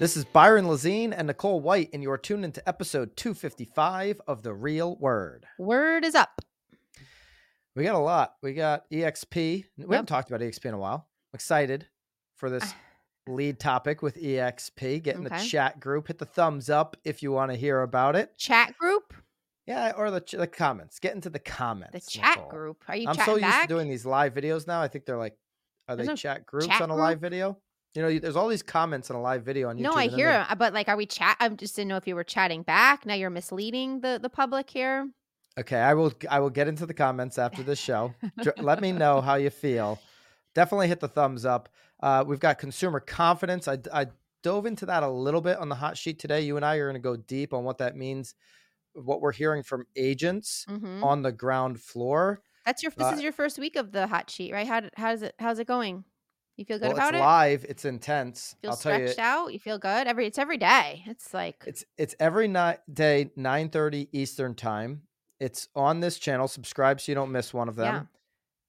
This is Byron Lazine and Nicole White, and you are tuned into episode 255 of The Real Word. Word is up. We got a lot. We got EXP. We Yep. haven't talked about EXP in a while. I'm excited for this ah. lead topic with EXP. Get in the chat group. Hit the thumbs up if you want to hear about it. Chat group? Yeah, or the, ch- the comments. Get into the comments. The chat Nicole. group. Are you I'm so used back? to doing these live videos now. I think they're like, are There's they no chat groups chat on a group? live video? You know, there's all these comments in a live video on YouTube. no, I hear them, but like, are we chat? I just didn't know if you were chatting back. Now you're misleading the the public here. Okay, I will. I will get into the comments after this show. Let me know how you feel. Definitely hit the thumbs up. Uh, we've got consumer confidence. I, I dove into that a little bit on the hot sheet today. You and I are going to go deep on what that means, what we're hearing from agents hmm on the ground floor. That's your. This uh, is your first week of the hot sheet, right? How how's it? How's it going? You feel good Well, about it's it? live. It's intense. You Feel I'll tell you, stretched out? You feel good? Every it's every day. It's like it's it's every night day, nine thirty Eastern time. It's on this channel. Subscribe so you don't miss one of them.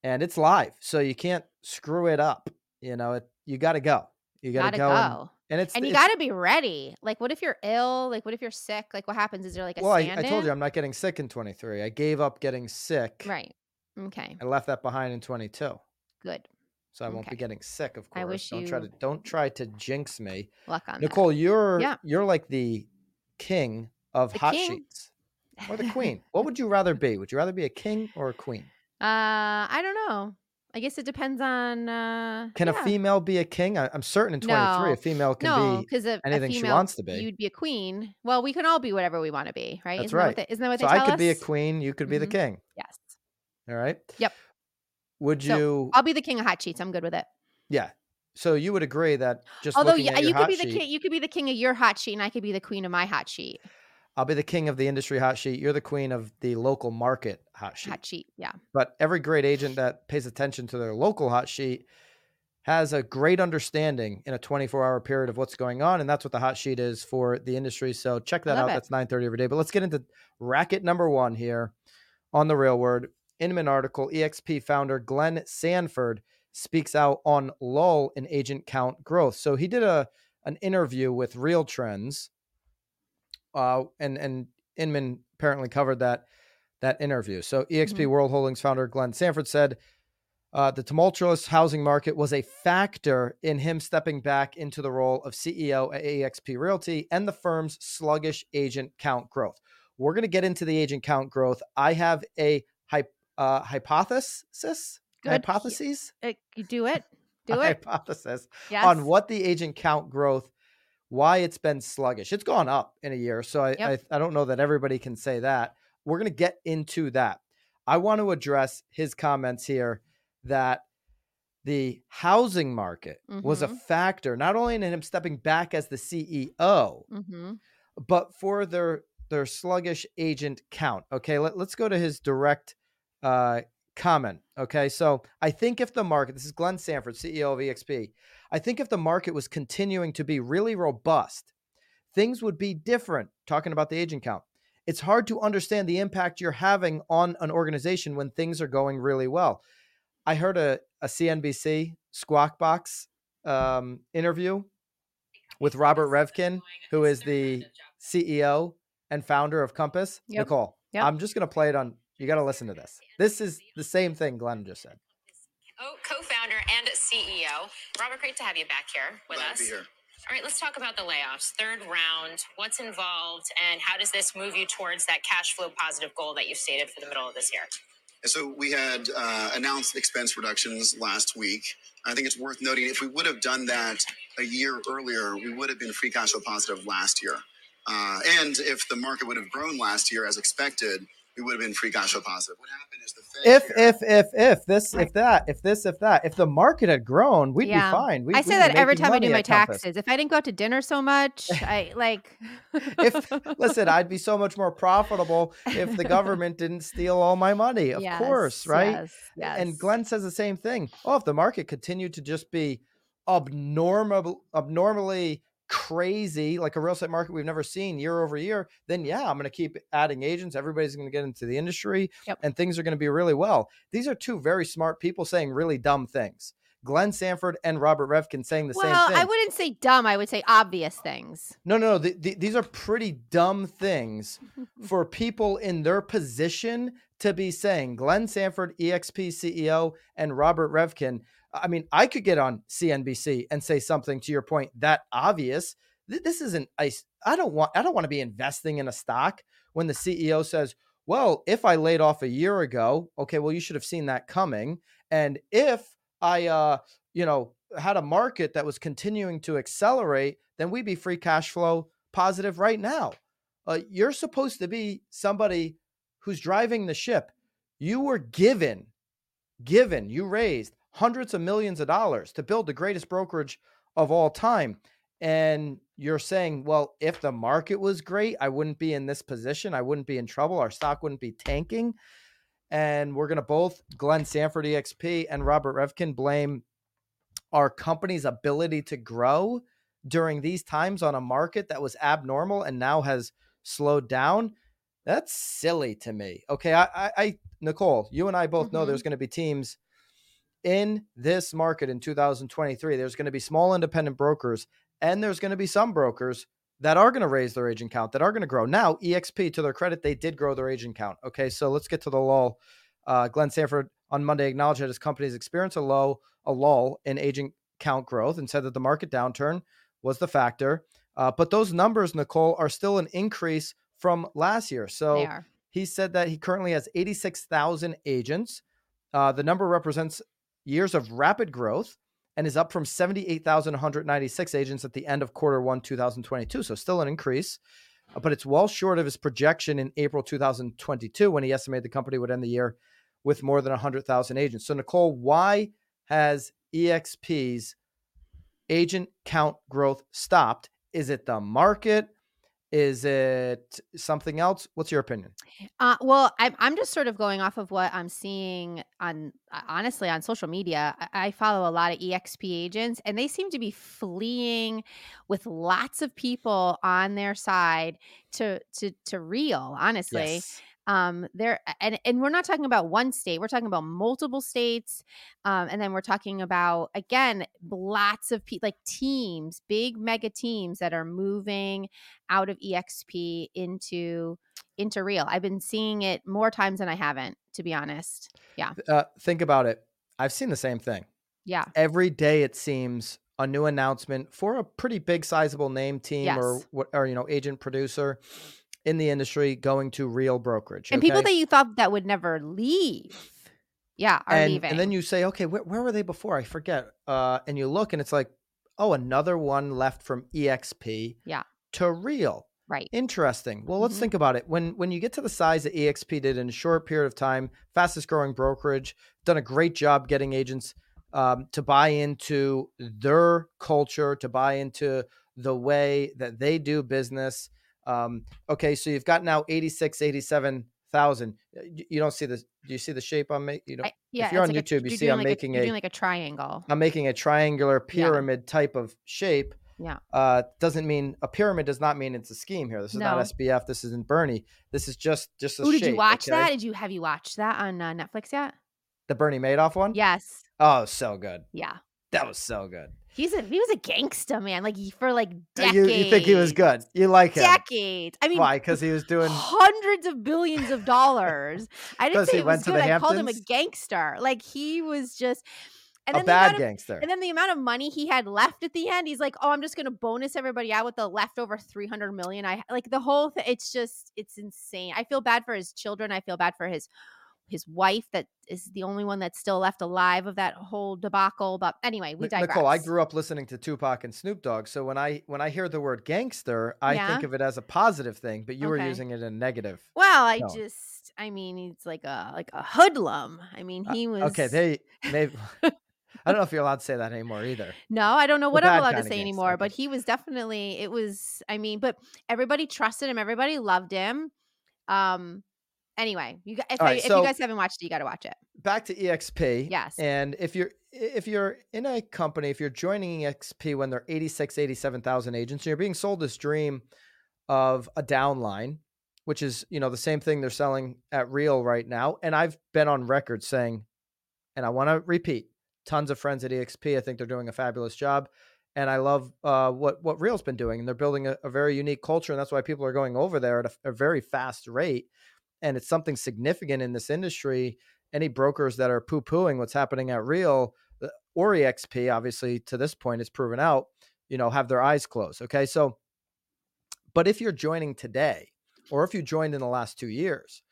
Yeah. And it's live, so you can't screw it up. You know, it. You got to go. You got to go. go. And, and it's And you got to be ready. Like, what if you're ill? Like, what if you're sick? Like, what happens? Is there like a Well, I, I told you I'm not getting sick in 23. I gave up getting sick. Right. Okay. I left that behind in 22, Good. So I won't be getting sick. Of course. I wish don't try to don't try to jinx me, Luck on that. Nicole. You're Yeah. you're like the king of The hot king? sheets or the queen. what would you rather be? Would you rather be a king or a queen? Uh, I don't know. I guess it depends on. Uh, Can yeah. a female be a king? I, I'm certain in 23 No. a female can no, be. because a, anything a she wants to be. You'd be a queen. Well, we can all be whatever we want to be, right? That's isn't That right. what they, isn't that what So they I tell could be a queen. You could be the Mhm. king. Yes. All right. Yep. Would So, you? I'll be the king of hot sheets. I'm good with it. yeah. So you would agree that just Although looking you, could hot be the sheet, king, you could be the king of your hot sheet, and I could be the queen of my hot sheet. I'll be the king of the industry hot sheet. You're the queen of the local market hot sheet. Hot sheet. Yeah. But every great agent that pays attention to their local hot sheet has a great understanding in a 24 hour period of what's going on. And that's what the hot sheet is for the industry. So check that Love out. it. That's 930 every day. But let's get into racket number one here on the real word. Inman article, EXP founder Glenn Sanford speaks out on lull in agent count growth. So he did a an interview with Real Trends, uh, and and Inman apparently covered that that interview. So EXP Mhm. World Holdings founder Glenn Sanford said uh, the tumultuous housing market was a factor in him stepping back into the role of CEO at EXP Realty and the firm's sluggish agent count growth. We're going to get into the agent count growth. I have a hy- uh, hypothesis. Good. Hypotheses. You do it. Do it. Hypothesis Yes. on what the agent count growth, why it's been sluggish. It's gone up in a year, so I Yep. I, I don't know that everybody can say that. We're going to get into that. I want to address his comments here that the housing market was a Mhm. factor not only in him stepping back as the CEO, Mm-hmm. but for their their sluggish agent count. Okay, let, let's go to his direct uh, comment. Okay, so I think if the market, this is Glenn Sanford, CEO of EXP, I think if the market was continuing to be really robust, things would be different. Talking about the agent count, it's hard to understand the impact you're having on an organization when things are going really well. I heard a, a CNBC Squawk Box um, interview with Robert Reffkin, who is the CEO and founder of Compass. Yep. Nicole, Yep. I'm just going to play it on. You got to listen to this. This is the same thing Glenn just said. Oh, co-founder and CEO. Robert, great to have you back here with Glad us. to be here. All right, let's talk about the layoffs. Third round, what's involved and how does this move you towards that cash flow positive goal that you've stated for the middle of this year? So we had uh, announced expense reductions last week. I think it's worth noting if we would have done that a year earlier, we would have been free cash flow positive last year. Uh, and if the market would have grown last year as expected, we would have been free cash flow positive. What happened is the Fed If here- if if if this if that if this if that if the market had grown, we'd Yeah. be fine. We'd, I say that every time I do my at Compass. taxes. If I didn't go out to dinner so much, I like. if listen, I'd be so much more profitable if the government didn't steal all my money. Of course, right? Yes. yes. And Glenn says the same thing. Oh, if the market continued to just be abnormal, abnormally crazy, like a real estate market we've never seen year over year, then yeah, I'm going to keep adding agents. Everybody's going to get into the industry, Yep. and things are going to be really well. These are two very smart people saying really dumb things. Glenn Sanford and Robert Reffkin saying the well, same thing. I wouldn't say dumb. I would say obvious things. No, no, no. The, the, these are pretty dumb things for people in their position to be saying. Glenn Sanford, EXP CEO, and Robert Reffkin. I mean, I could get on CNBC and say something to your point that obvious. This isn't. I. I don't want. I don't want to be investing in a stock when the CEO says, "Well, if I laid off a year ago, okay, well, you should have seen that coming." And if I, uh, you know, had a market that was continuing to accelerate, then we'd be free cash flow positive right now. Uh, you're supposed to be somebody who's driving the ship. You were given, given, you raised hundreds of millions of dollars to build the greatest brokerage of all time. And you're saying, well, if the market was great, I wouldn't be in this position. I wouldn't be in trouble. Our stock wouldn't be tanking. And we're going to both, Glenn Sanford, EXP, and Robert Reffkin, blame our company's ability to grow during these times on a market that was abnormal and now has slowed down. That's silly to me. Okay. I, I, I Nicole, you and I both know Mhm. there's going to be teams in this market in 2023. There's going to be small independent brokers and there's going to be some brokers that are going to raise their agent count, that are going to grow. Now, EXP, to their credit, they did grow their agent count. Okay, so let's get to the lull. Uh, Glenn Sanford on Monday acknowledged that his company's experienced a low, a lull in agent count growth, and said that the market downturn was the factor. Uh, but those numbers, Nicole, are still an increase from last year. So he said that he currently has 86,000 agents. Uh, the number represents years of rapid growth and is up from 78,196 agents at the end of quarter one, 2022. So still an increase, uh, but it's well short of his projection in April 2022 when he estimated the company would end the year with more than 100,000 agents. So, Nicole, why has EXP's agent count growth stopped? Is it the market? Is it something else? What's your opinion? Uh, well, I'm I'm just sort of going off of what I'm seeing on uh, honestly on social media. I, I follow a lot of EXP agents, and they seem to be fleeing with lots of people on their side to to to real. Honestly, Yes. Um there and and we're not talking about one state we're talking about multiple states um and then we're talking about again lots of people like teams big mega teams that are moving out of exp into into real. I've been seeing it more times than i haven't to be honest. Yeah. Uh, think about it. I've seen the same thing. yeah. Every day it seems a new announcement for a pretty big sizable name team or what or you know agent producer in the industry going to real brokerage. and people that you thought that would never leave yeah are and, leaving and then you say, okay, where, where were they before? I forget. Uh, and you look and it's like, oh, another one left from EXP Yeah. to real. right Interesting. Well, let's Mhm. think about it. When when you get to the size that EXP did in a short period of time, fastest growing brokerage, done a great job getting agents um, to buy into their culture, to buy into the way that they do business. Um, okay, so you've got now 86, 87,000. You, you don't see the, do you see the shape I'm making? You know, I, yeah you're on like YouTube, you you're see I'm like making a- doing like a triangle I'm making a triangular pyramid type of shape. Yeah. Uh, doesn't mean a pyramid does not mean it's a scheme here. This is not SBF. This isn't Bernie. This is just just a Ooh, did shape, you watch okay? that? Did you have you watched that on uh, Netflix yet? The Bernie Madoff one? Yes. Oh, so good. Yeah. That was so good. He's a he was a gangster man, like for like Uh, decades. You, you think he was good? You like him? Decades. I mean, Why? Because he was doing. hundreds of billions of dollars. I didn't say he he was good. the I called him a gangster. Like he was just. And a then the bad of, gangster. And then the amount of money he had left at the end, he's like, "Oh, I'm just going to bonus everybody out with the leftover 300 million." I like the whole thing. It's just, it's insane. I feel bad for his children. I feel bad for his his wife that is the only one that's still left alive of that whole debacle. But anyway, we digress. Nicole, I grew up listening to Tupac and Snoop Dogg, so when I when I hear the word gangster, I Yeah. think of it as a positive thing. But you were using it in a negative. Well, I No. just, I mean, he's like a like a hoodlum. I mean, he was Uh, Okay, they maybe. I don't know if you're allowed to say that anymore either. No, I don't know what I'm allowed to say anymore, but he was definitely it was I mean, but everybody trusted him, everybody loved him. Um anyway, you guys if, I, right, if so- you guys haven't watched it, you got to watch it. Back to EXP. Yes. And if you're if you're in a company, if you're joining EXP when they're 86, 87,000 agents, and you're being sold this dream of a downline, which is, you know, the same thing they're selling at Real right now. And I've been on record saying, and I want to repeat, tons of friends at EXP. I think they're doing a fabulous job. And I love uh, what what Real's been doing, and they're building a, a, very unique culture, and that's why people are going over there at a, a very fast rate. And it's something significant in this industry. Any brokers that are poo pooing what's happening at Real uh, or EXP, obviously to this point, is proven out. You know, have their eyes closed. Okay, so, but if you're joining today, or if you joined in the last two years,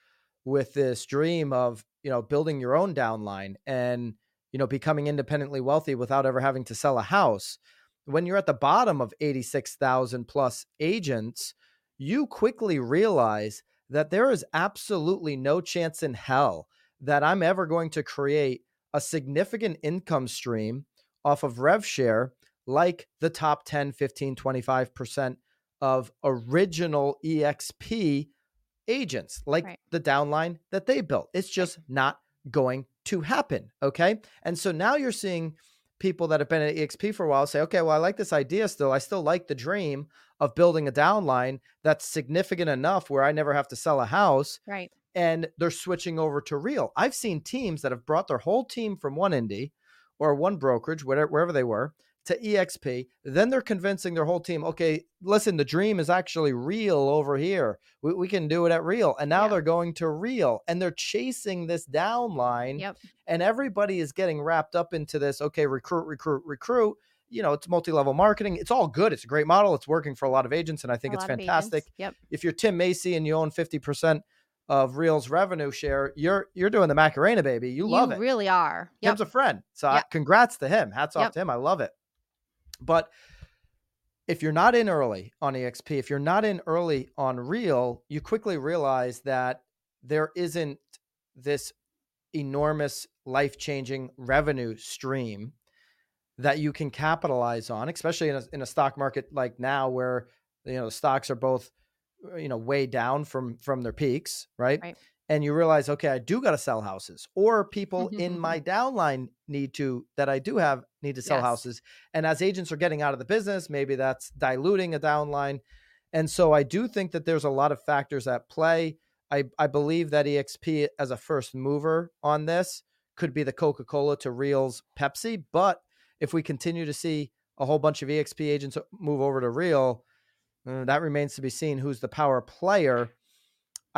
with this dream of you know building your own downline and you know becoming independently wealthy without ever having to sell a house when you're at the bottom of 86,000 plus agents you quickly realize that there is absolutely no chance in hell that I'm ever going to create a significant income stream off of rev share like the top 10 15 25% of original exp agents like right. the downline that they built. It's just not going to happen. Okay. And so now you're seeing people that have been at EXP for a while say, okay, well, I like this idea still. I still like the dream of building a downline that's significant enough where I never have to sell a house. Right. And they're switching over to real. I've seen teams that have brought their whole team from one indie or one brokerage, whatever, wherever they were, to EXP. Then they're convincing their whole team, okay, listen, the dream is actually real over here. We, we can do it at real. And now yeah. they're going to real and they're chasing this downline. Yep. And everybody is getting wrapped up into this, okay, recruit, recruit, recruit. You know, it's multi level marketing. It's all good. It's a great model. It's working for a lot of agents. And I think a it's fantastic. Yep. If you're Tim Macy and you own 50%, of Real's revenue share, you're you're doing the Macarena, baby. You, you love it. Really are. Yep. Tim's a friend, so yep. I, congrats to him. Hats off yep. to him. I love it. But if you're not in early on EXP, if you're not in early on Real, you quickly realize that there isn't this enormous life changing revenue stream that you can capitalize on, especially in a, in a stock market like now where you know the stocks are both uh, you know way down from from their peaks, right? right and you realize, okay, I do got to sell houses, or people mm-hmm. in my downline need to that I do have need to sell yes. houses. And as agents are getting out of the business, maybe that's diluting a downline. And so I do think that there's a lot of factors at play. I, I believe that EXP as a first mover on this could be the Coca Cola to Real's Pepsi. But if we continue to see a whole bunch of EXP agents move over to Real, uh, that remains to be seen who's the power player.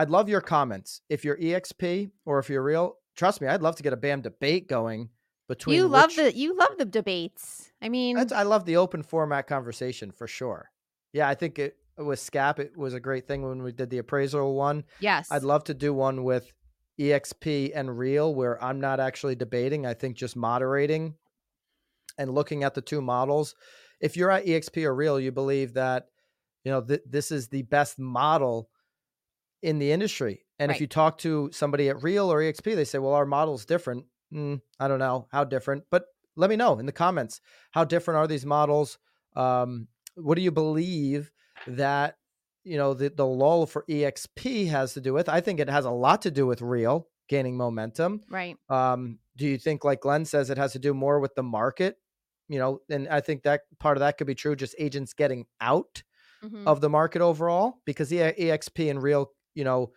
I'd love your comments. If you're EXP or if you're real, trust me, I'd love to get a BAM debate going between. You love the you love the debates. I mean, I love the open format conversation for sure. Yeah, I think it with SCAP it was a great thing when we did the appraisal one. Yes, I'd love to do one with EXP and Real where I'm not actually debating. I think just moderating and looking at the two models. If you're at EXP or Real, you believe that you know th- this is the best model in the industry. And right. if you talk to somebody at Real or EXP, they say, well, our model's different. Mm, I don't know how different, but let me know in the comments. How different are these models? Um, what do you believe that, you know, the, the lull for EXP has to do with? I think it has a lot to do with Real gaining momentum. Right. Um, do you think, like Glenn says, it has to do more with the market? You know, and I think that part of that could be true, just agents getting out mm-hmm. of the market overall because EXP and Real you know,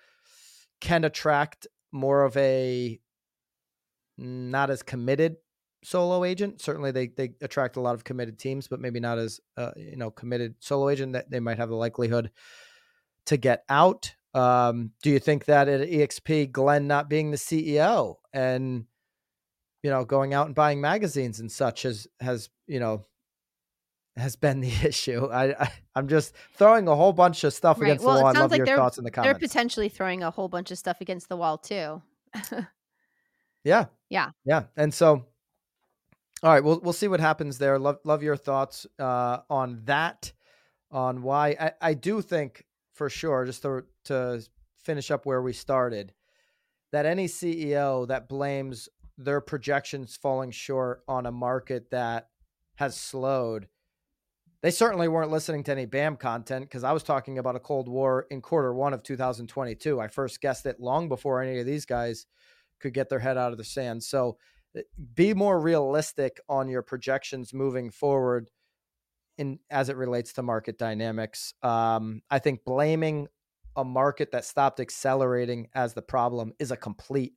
can attract more of a not as committed solo agent. Certainly, they they attract a lot of committed teams, but maybe not as uh, you know committed solo agent that they might have the likelihood to get out. Um, do you think that at EXP, Glenn not being the CEO and you know going out and buying magazines and such has has you know has been the issue. I, I am just throwing a whole bunch of stuff right. against well, the wall. I love like your thoughts in the comments. They're potentially throwing a whole bunch of stuff against the wall too. yeah. Yeah. Yeah. And so all right, we'll we'll see what happens there. Love love your thoughts uh, on that, on why I, I do think for sure, just to to finish up where we started, that any CEO that blames their projections falling short on a market that has slowed they certainly weren't listening to any BAM content because I was talking about a Cold War in quarter one of 2022. I first guessed it long before any of these guys could get their head out of the sand. So eh, be more realistic on your projections moving forward in as it relates to market dynamics. Um, I think blaming a market that stopped accelerating as the problem is a complete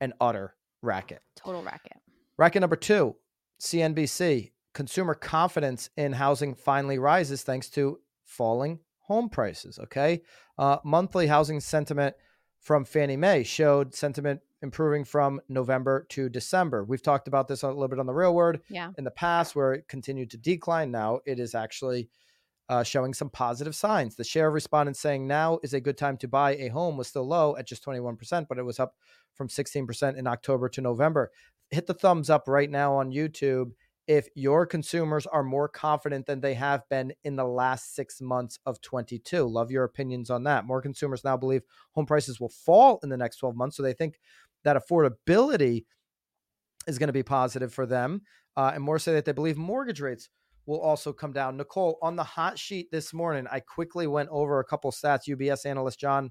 and utter racket. Total racket. Racket number two, CNBC. Consumer confidence in housing finally rises thanks to falling home prices. Okay. Uh, monthly housing sentiment from Fannie Mae showed sentiment improving from November to December. We've talked about this a little bit on the real word Yeah. in the past where it continued to decline. Now it is actually uh, showing some positive signs. The share of respondents saying now is a good time to buy a home was still low at just 21%, but it was up from 16% in October to November. Hit the thumbs up right now on YouTube if your consumers are more confident than they have been in the last six months of 22. Love your opinions on that. More consumers now believe home prices will fall in the next 12 months. So they think that affordability is going to be positive for them. Uh, and more say that they believe mortgage rates will also come down. Nicole, on the hot sheet this morning, I quickly went over a couple stats. UBS analyst John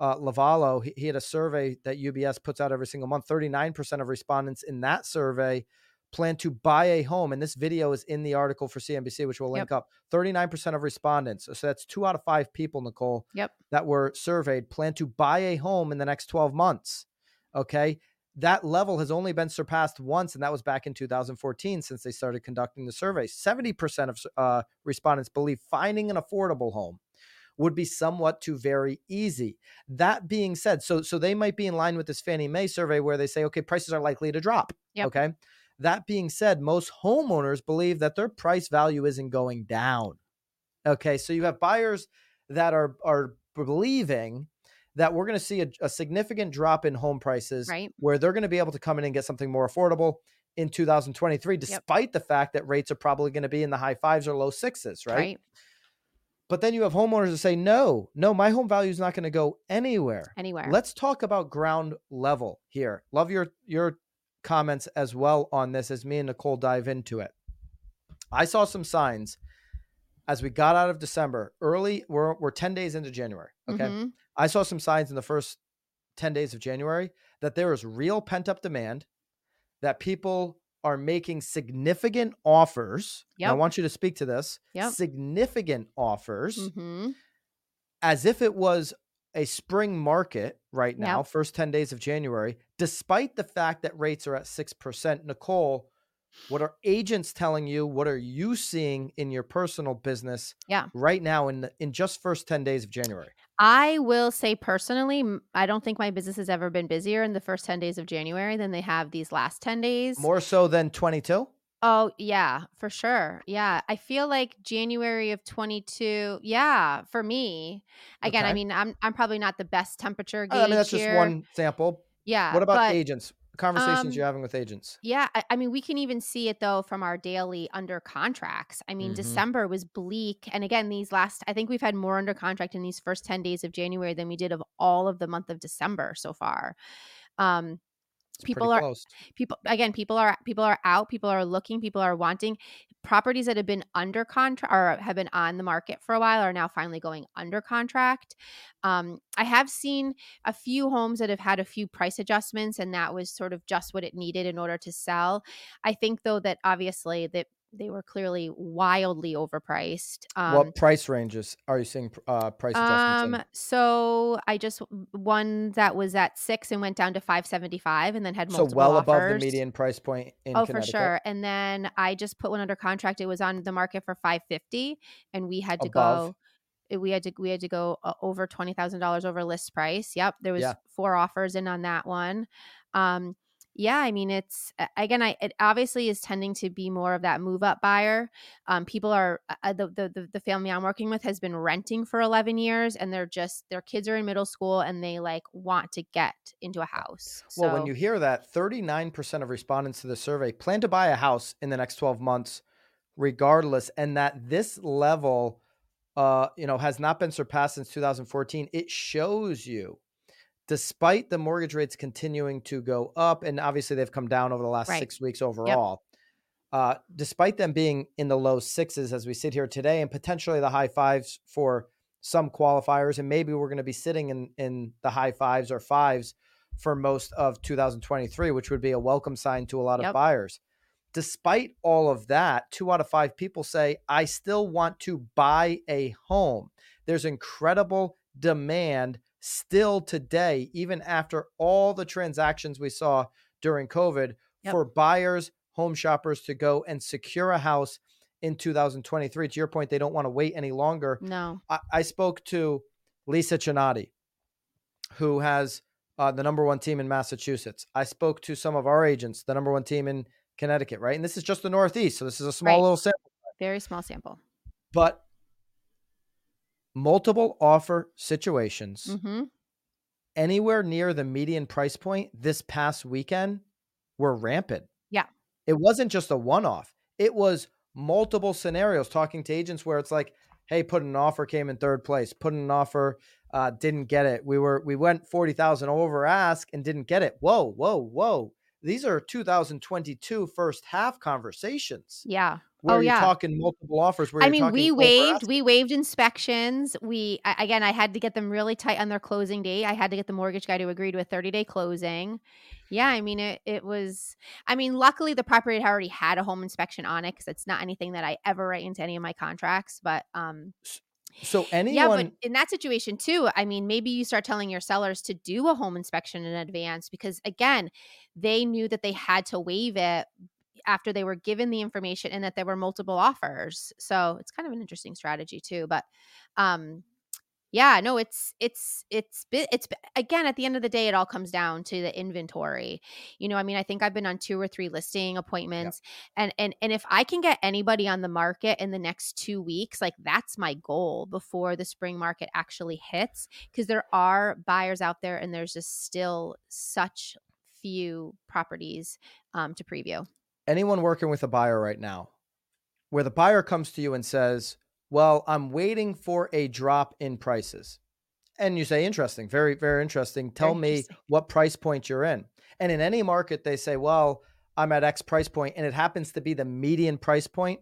uh, Lovallo, he, he had a survey that UBS puts out every single month. 39% of respondents in that survey plan to buy a home. And this video is in the article for CNBC, which we'll link Yep. up. 39% of respondents, so that's two out of five people, Nicole, Yep. that were surveyed plan to buy a home in the next 12 months. Okay. That level has only been surpassed once, and that was back in 2014 since they started conducting the survey. 70% of uh, respondents believe finding an affordable home would be somewhat too very easy. That being said, so so they might be in line with this Fannie Mae survey where they say, okay, prices are likely to drop. Yep. Okay. That being said, most homeowners believe that their price value isn't going down. Okay. So you have buyers that are are believing that we're going to see a, a significant drop in home prices Right. where they're going to be able to come in and get something more affordable in 2023, despite the fact that rates are probably going to be in the high fives or low sixes, right? Right. But then you have homeowners that say, no, no, my home value is not going to go anywhere. Anywhere. Let's talk about ground level here. Love your your comments as well on this as me and Nicole dive into it. I saw some signs as we got out of December, early, we're, we're 10 days into January. Okay. Mhm. I saw some signs in the first 10 days of January that there is real pent up demand, that people are making significant offers. And I want you to speak to this Yep. significant offers Mhm. as if it was a spring market right now, Yep. first 10 days of January, despite the fact that rates are at 6%. Nicole, what are agents telling you? What are you seeing in your personal business Yeah. right now in the, in just first 10 days of January? I will say personally, I don't think my business has ever been busier in the first 10 days of January than they have these last 10 days. More so than 22? Oh, yeah, for sure. Yeah. I feel like January of 22, yeah, for me. Again, I mean, I'm I'm probably not the best temperature gauge I mean, that's just one sample. Yeah. What about but, agents? Conversations um, you're having with agents? Yeah, I, I mean, we can even see it though from our daily under contracts. I mean, Mhm. December was bleak, and again, these last, I think we've had more under contract in these first ten days of January than we did of all of the month of December so far. Um, people are- close. people again, people are people are out, people are looking, people are wanting properties that have been under contract or have been on the market for a while are now finally going under contract. Um, I have seen a few homes that have had a few price adjustments, and that was sort of just what it needed in order to sell. I think though that obviously that they were clearly wildly overpriced. Um, what price ranges are you seeing uh, price adjustments um, so I just one that was at six and went down to five seventy five, and then had So multiple well above the median price point in Oh, for sure. And then I just put one under contract. It was on the market for 550 and we had to Above. go eh, we had to we had to go uh, over $20,000 over list price. Yep, there was Yeah. four offers in on that one. Um yeah, I mean it's again I it obviously is tending to be more of that move up buyer. Um people are uh, uh, the, the the the family I'm working with has been renting for 11 years and they're just their kids are in middle school and they like want to get into a house. Well, when you hear that, 39% of respondents to the survey plan to buy a house in the next 12 months, regardless, and that this level, uh, you know, has not been surpassed since 2014. It shows you, despite the mortgage rates continuing to go up, and obviously they've come down over the last Right. six weeks overall. Uh, despite them being in the low sixes as we sit here today, and potentially the high fives for some qualifiers, and maybe we're going to be sitting in in the high fives or fives for most of 2023, which would be a welcome sign to a lot of buyers. Despite all of that, two out of five people say, I still want to buy a home. There's incredible demand still today, even after all the transactions we saw during COVID Yep. for buyers, home shoppers to go and secure a house in 2023. To your point, they don't want to wait any longer. No. I, I spoke to Lisa Chinati, who has uh, the number one team in Massachusetts. I spoke to some of our agents, the number one team in Connecticut, right? And this is just the Northeast. So this is a small Right. little sample, Very small sample. but multiple offer situations hmm anywhere near the median price point this past weekend were rampant. Yeah. It wasn't just a one off, it was multiple scenarios talking to agents where it's like, hey, put an offer, came in third place, put an offer, uh, didn't get it. We were, we went 40,000 over ask and didn't get it. Whoa, whoa, whoa. These are 2022 first half conversations Yeah. Where Oh, you're yeah. talking multiple offers. Where I mean, we waived we waived inspections. We again, I had to get them really tight on their closing date. I had to get the mortgage guy to agree to a 30 day closing. Yeah, I mean it. It was. I mean, luckily the property had already had a home inspection on it because it's not anything that I ever write into any of my contracts. But um, So anyone, yeah, but in that situation too, I mean, maybe you start telling your sellers to do a home inspection in advance because again, they knew that they had to waive it after they were given the information and that there were multiple offers. So it's kind of an interesting strategy too. But um yeah, no, it's it's it's it's again at the end of the day, it all comes down to the inventory. You know, I mean, I think I've been on two or three listing appointments, and and and if I can get anybody on the market in the next two weeks, like that's my goal before the spring market actually hits, because there are buyers out there, and there's just still such few properties um, to preview. Anyone working with a buyer right now, where the buyer comes to you and says, Well, I'm waiting for a drop in prices. And you say, Interesting, very, very interesting. Tell me interesting. what price point you're in. And in any market, they say, Well, I'm at X price point, and it happens to be the median price point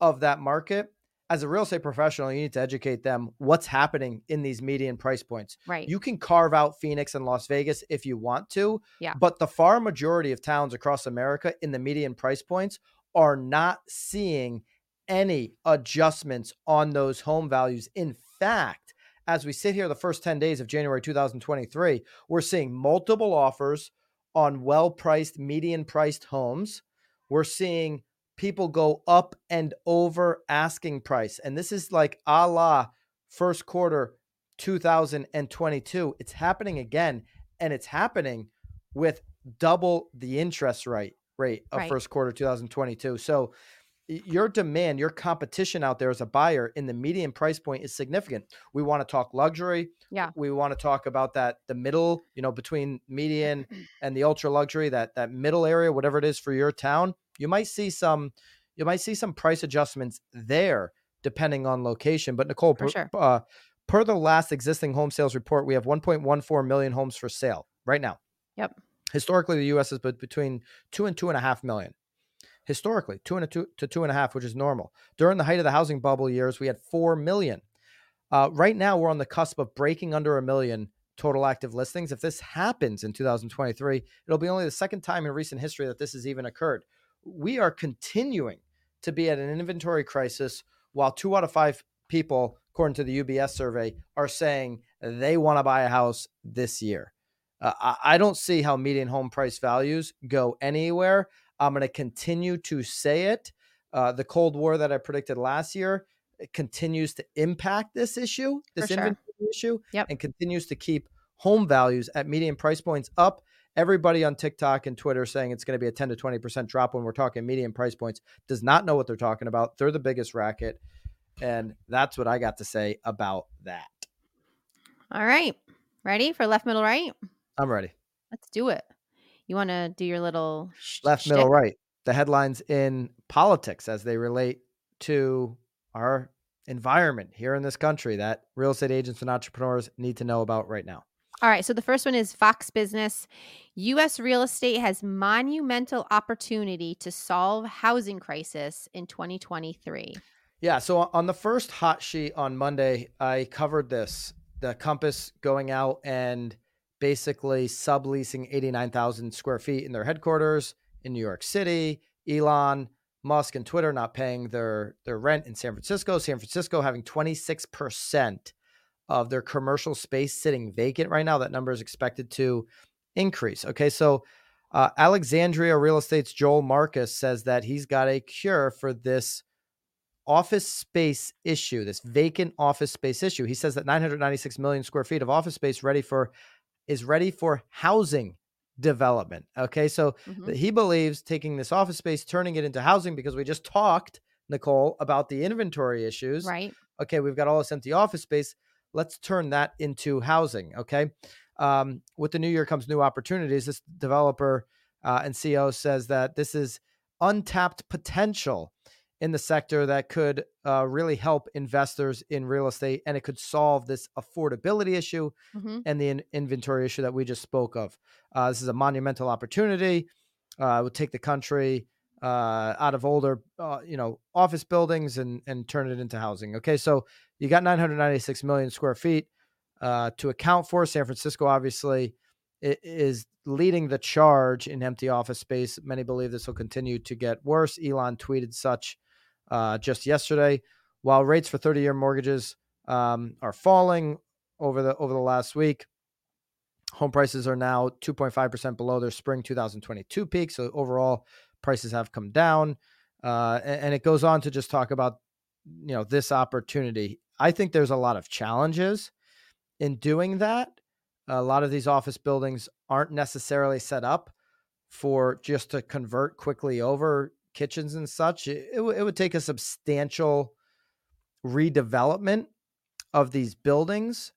of that market. As a real estate professional, you need to educate them what's happening in these median price points. Right. You can carve out Phoenix and Las Vegas if you want to. Yeah. But the far majority of towns across America in the median price points are not seeing any adjustments on those home values. In fact, as we sit here the first 10 days of January 2023, we're seeing multiple offers on well priced, median priced homes. We're seeing people go up and over asking price. And this is like a la first quarter 2022. It's happening again, and it's happening with double the interest rate rate of Right. first quarter 2022. So your demand, your competition out there as a buyer in the median price point is significant. We want to talk luxury. Yeah. We want to talk about that the middle, you know, between median and the ultra luxury, that that middle area, whatever it is for your town. You might see some you might see some price adjustments there depending on location. But Nicole, per, sure. uh, per the last existing home sales report, we have 1.14 million homes for sale right now. Yep. Historically, the U.S. is bet- between two and two and a half million. Historically, two and a two to two and a half, which is normal. During the height of the housing bubble years, we had four million. Uh, right now, we're on the cusp of breaking under a million total active listings. If this happens in 2023, it'll be only the second time in recent history that this has even occurred. We are continuing to be at an inventory crisis while two out of five people, according to the UBS survey, are saying they want to buy a house this year. Uh, I, don't see how median home price values go anywhere. I'm going to continue to say it. Uh, the Cold War that I predicted last year continues to impact this issue, this sure. inventory issue, Yep. and continues to keep home values at median price points up. Everybody on TikTok and Twitter saying it's going to be a 10 to 20% drop when we're talking median price points does not know what they're talking about. They're the biggest racket. And that's what I got to say about that. All right. Ready for left, middle, right? I'm ready. Let's do it. You want to do your little sh- Left, middle, right. The headlines in politics as they relate to our environment here in this country that real estate agents and entrepreneurs need to know about right now. All right. So the first one is Fox Business. U.S. real estate has monumental opportunity to solve housing crisis in 2023. Yeah. So on the first hot sheet on Monday, I covered this the Compass going out and basically subleasing 89,000 square feet in their headquarters in New York City. Elon Musk and Twitter not paying their, their rent in San Francisco. San Francisco having 26% of their commercial space sitting vacant right now. That number is expected to increase. Okay. So Uh, Alexandria Real Estate's Joel Marcus says that he's got a cure for this office space issue, this vacant office space issue. He says that 996 million square feet of office space ready for is ready for housing development. Okay, so Mhm. he believes taking this office space, turning it into housing, because we just talked, Nicole, about the inventory issues. Right. Okay, we've got all this empty office space. Let's turn that into housing. Okay, um, with the new year comes new opportunities. This developer uh, and CEO says that this is untapped potential in the sector that could uh, really help investors in real estate, and it could solve this affordability issue hmm and the in- inventory issue that we just spoke of. Uh, this is a monumental opportunity. Uh, it would take the country uh, out of older, uh, you know, office buildings and and turn it into housing. Okay, so you got 996 million square feet uh, to account for. San Francisco, obviously, is leading the charge in empty office space. Many believe this will continue to get worse. Elon tweeted such uh, just yesterday. While rates for 30-year mortgages um, are falling over the over the last week, home prices are now 2.5% below their spring 2022 peak. So overall, prices have come down. Uh, a- and, it goes on to just talk about, you know, this opportunity. I think there's a lot of challenges in doing that. A lot of these office buildings aren't necessarily set up for just to convert quickly over kitchens and such. It, it, would- it would take a substantial redevelopment of these buildings.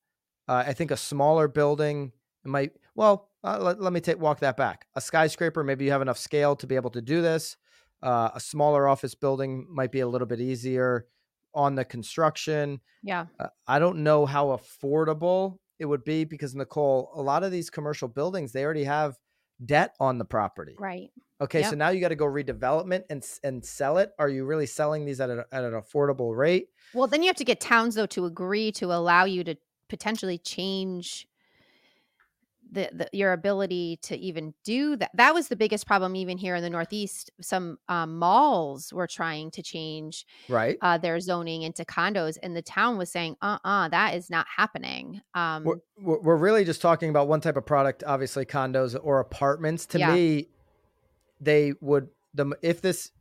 Uh, I think a smaller building might, well, uh, let, let me take walk that back. A skyscraper, maybe you have enough scale to be able to do this. Uh, a smaller office building might be a little bit easier on the construction. Yeah. Uh, I don't know how affordable it would be because Nicole, a lot of these commercial buildings, they already have debt on the property. Right. Okay, Yep. so now you got to go redevelopment and and sell it. Are you really selling these at, a, at an affordable rate? Well, then you have to get towns though to agree to allow you to potentially change the, the your ability to even do that. That was the biggest problem even here in the Northeast. Some um, malls were trying to change Right. uh, their zoning into condos, and the town was saying, "Uh, uh that is not happening." Um, We're, we're we're really just talking about one type of product, obviously condos or apartments. To Yeah. me, they would the if this,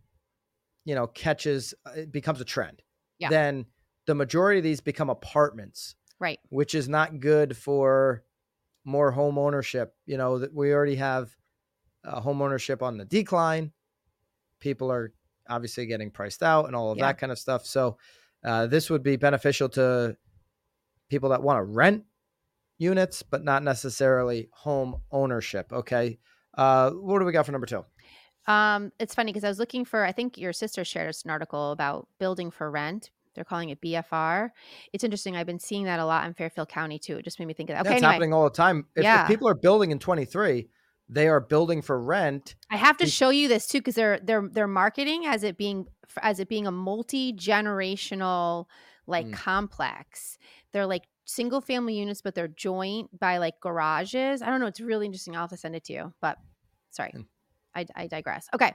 you know, catches uh, it becomes a trend. Yeah. Then the majority of these become apartments, right. which is not good for more home ownership. You know that we already have uh, home ownership on the decline. People are obviously getting priced out and all of Yeah. that kind of stuff. So uh, this would be beneficial to people that want to rent units, but not necessarily home ownership. Okay. Uh, what do we got for number two? Um, it's funny because I was looking for. I think your sister shared us an article about building for rent. They're calling it BFR. It's interesting. I've been seeing that a lot in Fairfield County too. It just made me think of that. That's Okay, anyway, happening all the time. If, if Yeah. people are building in 23, they are building for rent. I have to show you this too because they're they're they're marketing as it being as it being a multi generational like Mm. complex. They're like single family units, but they're joint by like garages. I don't know. It's really interesting. I'll have to send it to you. But sorry. I, I digress. Okay,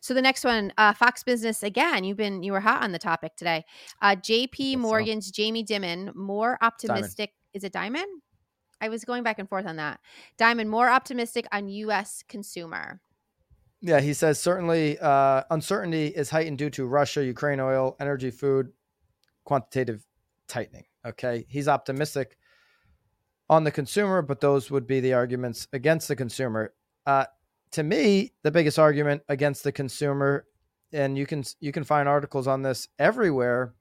so the next one, uh, Fox Business again. You've been you were hot on the topic today. Uh, J.P. Guess so. Morgan's Jamie Dimon more optimistic. Is it Diamond? I was going back and forth on that. Diamond more optimistic on U.S. consumer. Yeah, he says certainly uh, uncertainty is heightened due to Russia, Ukraine oil, energy, food, quantitative tightening. Okay. He's optimistic on the consumer, but those would be the arguments against the consumer. Uh, to me, the biggest argument against the consumer, and you can you can find articles on this everywhere,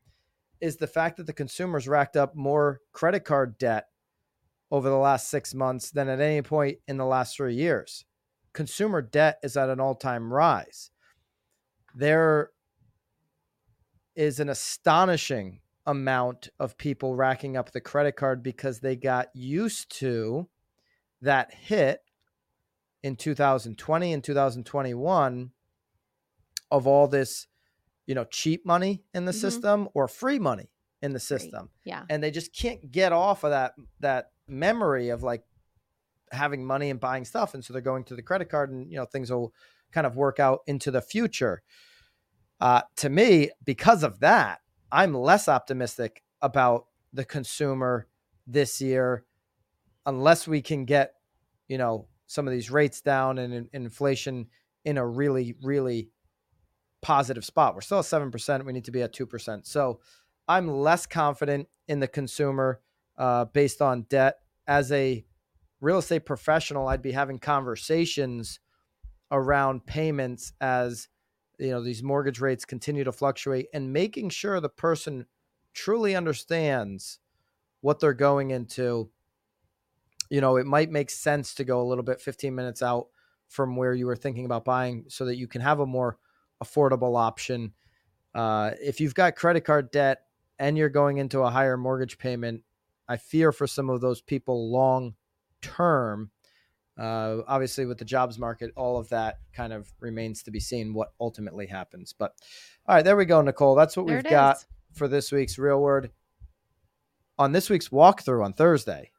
is the fact that the consumers racked up more credit card debt over the last six months than at any point in the last three years. Consumer debt is at an all-time rise. There is an astonishing amount of people racking up the credit card because they got used to that hit in 2020 and 2021 of all this, you know, cheap money in the Mhm. system or free money in the system. Yeah. And they just can't get off of that that memory of like having money and buying stuff and so they're going to the credit card and you know things will kind of work out into the future. Uh, to me, because of that, I'm less optimistic about the consumer this year unless we can get, you know, some of these rates down and, inflation in a really, really positive spot. We're still at 7%. We need to be at 2%. So I'm less confident in the consumer uh, based on debt. As a real estate professional, I'd be having conversations around payments as you know these mortgage rates continue to fluctuate and making sure the person truly understands what they're going into you know it might make sense to go a little bit 15 minutes out from where you were thinking about buying so that you can have a more affordable option uh, if you've got credit card debt and you're going into a higher mortgage payment i fear for some of those people long term uh, obviously, with the jobs market, all of that kind of remains to be seen what ultimately happens. But all right, there we go, Nicole. That's what There we've got is. for this week's Real Word. On this week's walkthrough on Thursday,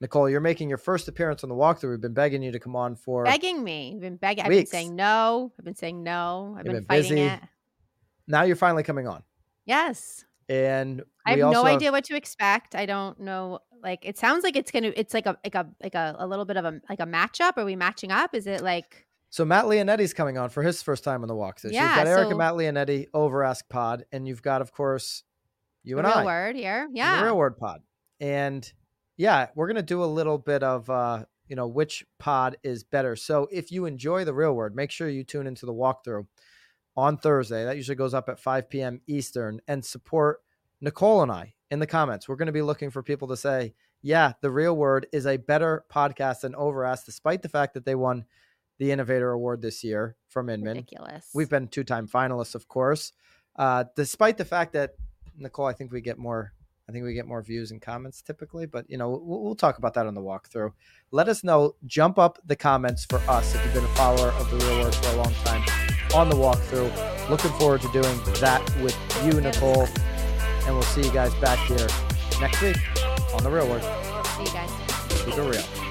Nicole, you're making your first appearance on the walkthrough. We've been begging you to come on for. begging me. I've been begging. I've been saying no. I've been saying no. I've been, been fighting busy. it. Now you're finally coming on, Yes. and I have no idea what to expect. I don't know. Like it sounds like it's gonna. It's like a like a like a, a little bit of a like a matchup. Are we matching up? Is it like So Matt Leonetti's coming on for his first time on the walkthrough. So you've Yeah, got Eric so- and Matt Leonetti over Ask Pod, and you've got, of course, you the and real I. word here? Yeah. the real word pod and yeah we're gonna do a little bit of uh you know which pod is better so if you enjoy the real word make sure you tune into the walkthrough on thursday that usually goes up at 5 p.m eastern and support nicole and i in the comments we're going to be looking for people to say yeah the real word is a better podcast than overask despite the fact that they won the innovator award this year from inman Ridiculous. We've been two time finalists, of course. Uh, despite the fact that Nicole, I think we get more. I think we get more views and comments typically, but you know we'll, we'll talk about that on the walkthrough. Let us know. Jump up the comments for us if you've been a follower of the Real Word for a long time on the walkthrough. Looking forward to doing that with you, Nicole, and we'll see you guys back here next week on the Real Word. See you guys. Keep it real.